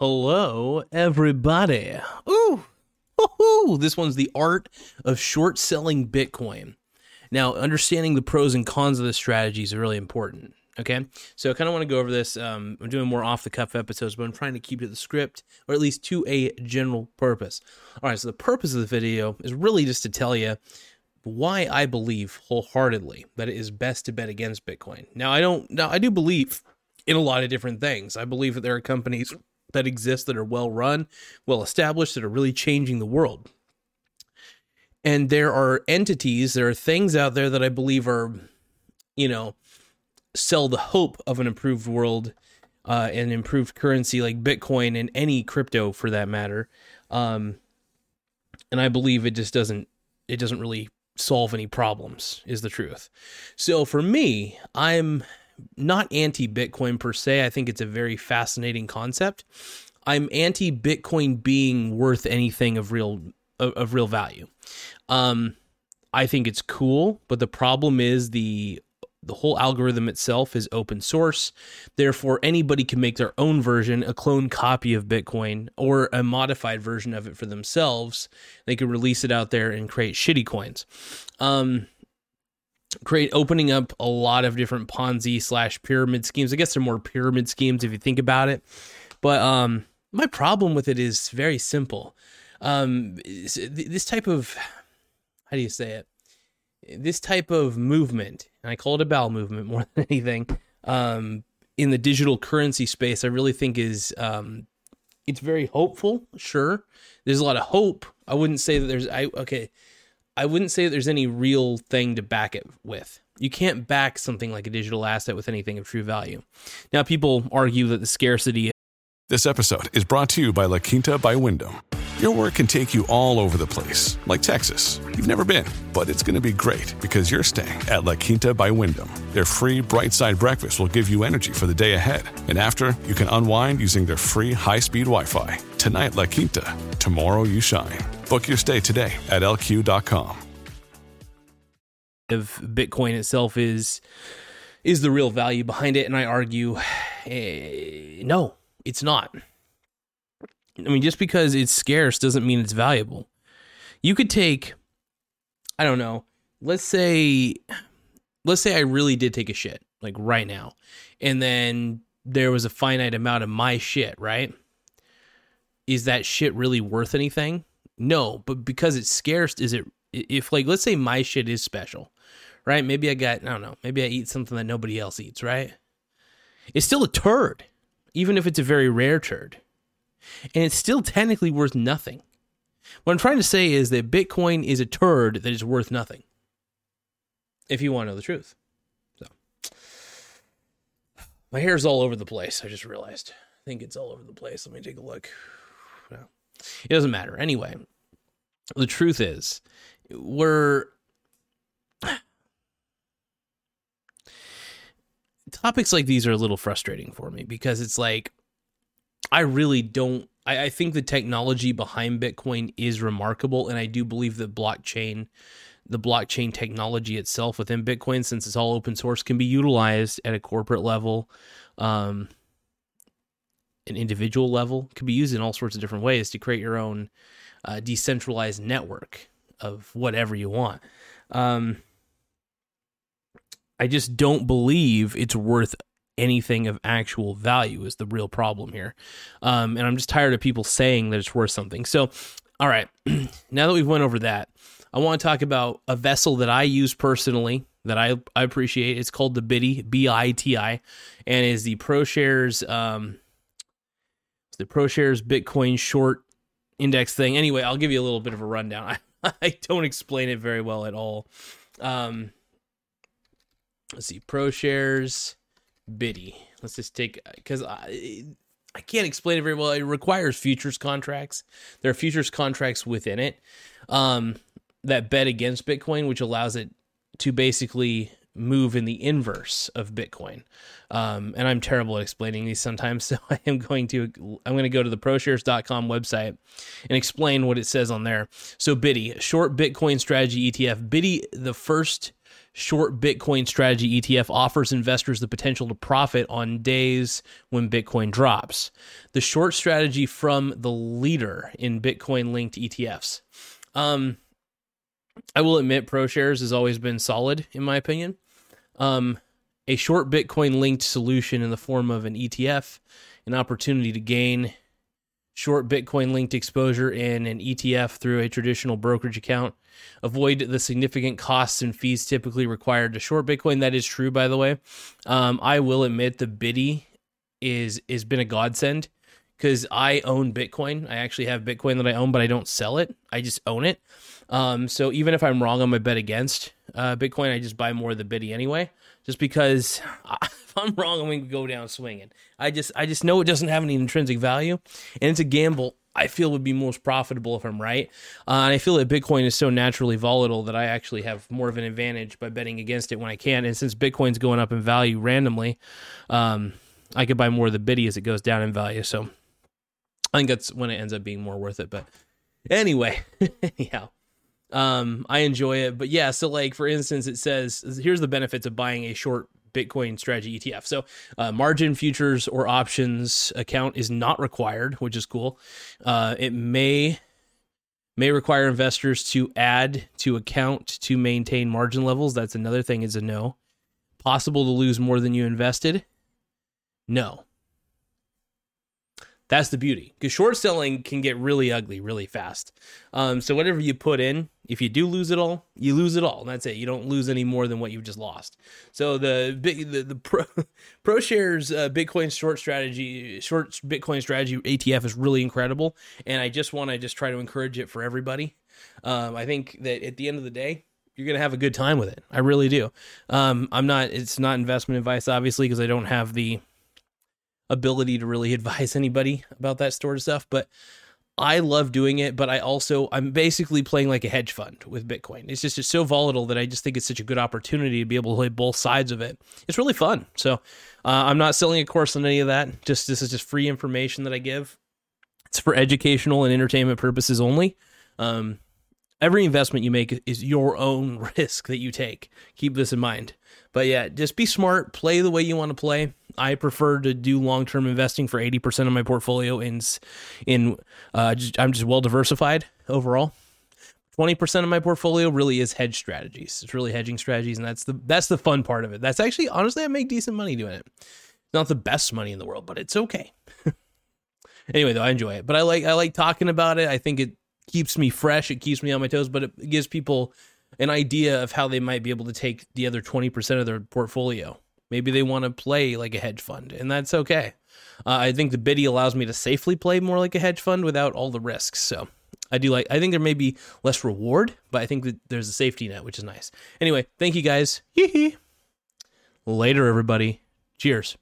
Hello, everybody. Ooh, Woo-hoo! this one's the art of short selling Bitcoin. Now, understanding the pros and cons of this strategy is really important. Okay, so I kind of want to go over this. Um, I'm doing more off the cuff episodes, but I'm trying to keep to the script, or at least to a general purpose. All right, so the purpose of the video is really just to tell you why I believe wholeheartedly that it is best to bet against Bitcoin. Now, I don't. Now, I do believe in a lot of different things. I believe that there are companies that exist that are well run, well established, that are really changing the world. And there are entities, there are things out there that I believe are, you know, sell the hope of an improved world uh, and improved currency like Bitcoin and any crypto for that matter. Um, and I believe it just doesn't it doesn't really solve any problems is the truth. So for me, I'm not anti Bitcoin per se. I think it's a very fascinating concept. I'm anti Bitcoin being worth anything of real of, of real value. Um, I think it's cool, but the problem is the the whole algorithm itself is open source. Therefore, anybody can make their own version, a clone copy of Bitcoin, or a modified version of it for themselves. They can release it out there and create shitty coins. Um, create opening up a lot of different Ponzi slash pyramid schemes. I guess they're more pyramid schemes if you think about it. But um, my problem with it is very simple. Um, this type of how do you say it? This type of movement, and I call it a bowel movement more than anything. Um, in the digital currency space, I really think is um, it's very hopeful. Sure, there's a lot of hope. I wouldn't say that there's I okay I wouldn't say that there's any real thing to back it with. You can't back something like a digital asset with anything of true value. Now, people argue that the scarcity. This episode is brought to you by La Quinta by Wyndham. Your work can take you all over the place, like Texas. You've never been, but it's going to be great because you're staying at La Quinta by Wyndham. Their free bright side breakfast will give you energy for the day ahead. And after, you can unwind using their free high speed Wi Fi. Tonight, La Quinta. Tomorrow, you shine. Book your stay today at lq.com. If Bitcoin itself is is the real value behind it, and I argue, eh, no, it's not. I mean, just because it's scarce doesn't mean it's valuable. You could take, I don't know, let's say, let's say I really did take a shit, like right now, and then there was a finite amount of my shit, right? Is that shit really worth anything? No, but because it's scarce, is it? If like, let's say my shit is special, right? Maybe I got, I don't know, maybe I eat something that nobody else eats, right? It's still a turd, even if it's a very rare turd, and it's still technically worth nothing. What I'm trying to say is that Bitcoin is a turd that is worth nothing. If you want to know the truth, so my hair's all over the place. I just realized. I think it's all over the place. Let me take a look. It doesn't matter. Anyway, the truth is, we're topics like these are a little frustrating for me because it's like I really don't. I, I, think the technology behind Bitcoin is remarkable, and I do believe that blockchain, the blockchain technology itself within Bitcoin, since it's all open source, can be utilized at a corporate level. Um, an individual level could be used in all sorts of different ways to create your own uh, decentralized network of whatever you want. Um, I just don't believe it's worth anything of actual value is the real problem here. Um, and I'm just tired of people saying that it's worth something. So, all right, now that we've went over that, I want to talk about a vessel that I use personally that I, I appreciate. It's called the Biti, B I T I, and is the ProShares um, the ProShares Bitcoin short index thing. Anyway, I'll give you a little bit of a rundown. I, I don't explain it very well at all. Um, let's see, ProShares Biti. Let's just take because I I can't explain it very well. It requires futures contracts. There are futures contracts within it um, that bet against Bitcoin, which allows it to basically move in the inverse of Bitcoin. Um, and I'm terrible at explaining these sometimes, so I am going to I'm going to go to the ProShares.com website and explain what it says on there. So Biti, short Bitcoin strategy ETF. Biti, the first short Bitcoin strategy ETF offers investors the potential to profit on days when Bitcoin drops. The short strategy from the leader in Bitcoin linked ETFs. Um, I will admit, ProShares has always been solid, in my opinion. Um, a short Bitcoin linked solution in the form of an ETF, an opportunity to gain short Bitcoin linked exposure in an ETF through a traditional brokerage account. Avoid the significant costs and fees typically required to short Bitcoin. That is true, by the way. Um, I will admit the Biti is is been a godsend because I own Bitcoin. I actually have Bitcoin that I own, but I don't sell it. I just own it. Um, so even if I'm wrong on my bet against uh, Bitcoin, I just buy more of the Biti anyway, just because if I'm wrong, I'm going to go down swinging. I just I just know it doesn't have any intrinsic value, and it's a gamble. I feel would be most profitable if I'm right. Uh, and I feel that Bitcoin is so naturally volatile that I actually have more of an advantage by betting against it when I can. And since Bitcoin's going up in value randomly, um, I could buy more of the Biti as it goes down in value. So I think that's when it ends up being more worth it. But anyway, yeah. Um, I enjoy it, but yeah. So, like for instance, it says here's the benefits of buying a short Bitcoin strategy ETF. So, uh, margin futures or options account is not required, which is cool. Uh, it may may require investors to add to account to maintain margin levels. That's another thing. Is a no. Possible to lose more than you invested? No. That's the beauty because short selling can get really ugly really fast. Um, so whatever you put in, if you do lose it all, you lose it all. And that's it. You don't lose any more than what you've just lost. So the big the, the pro ProShares uh, Bitcoin short strategy short Bitcoin strategy ETF is really incredible, and I just want to just try to encourage it for everybody. Um, I think that at the end of the day, you're gonna have a good time with it. I really do. Um, I'm not. It's not investment advice, obviously, because I don't have the ability to really advise anybody about that sort of stuff, but I love doing it, but I also I'm basically playing like a hedge fund with Bitcoin. It's just it's so volatile that I just think it's such a good opportunity to be able to play both sides of it. It's really fun. So uh, I'm not selling a course on any of that. Just this is just free information that I give. It's for educational and entertainment purposes only. Um, every investment you make is your own risk that you take. Keep this in mind. But yeah, just be smart, play the way you want to play. I prefer to do long-term investing for 80% of my portfolio in in uh, I'm just well diversified overall. 20% of my portfolio really is hedge strategies. It's really hedging strategies and that's the that's the fun part of it. That's actually honestly I make decent money doing it. It's not the best money in the world, but it's okay. anyway, though I enjoy it. But I like I like talking about it. I think it keeps me fresh, it keeps me on my toes, but it gives people an idea of how they might be able to take the other 20% of their portfolio. Maybe they want to play like a hedge fund, and that's okay. Uh, I think the Biti allows me to safely play more like a hedge fund without all the risks. So I do like, I think there may be less reward, but I think that there's a safety net, which is nice. Anyway, thank you guys. Later, everybody. Cheers.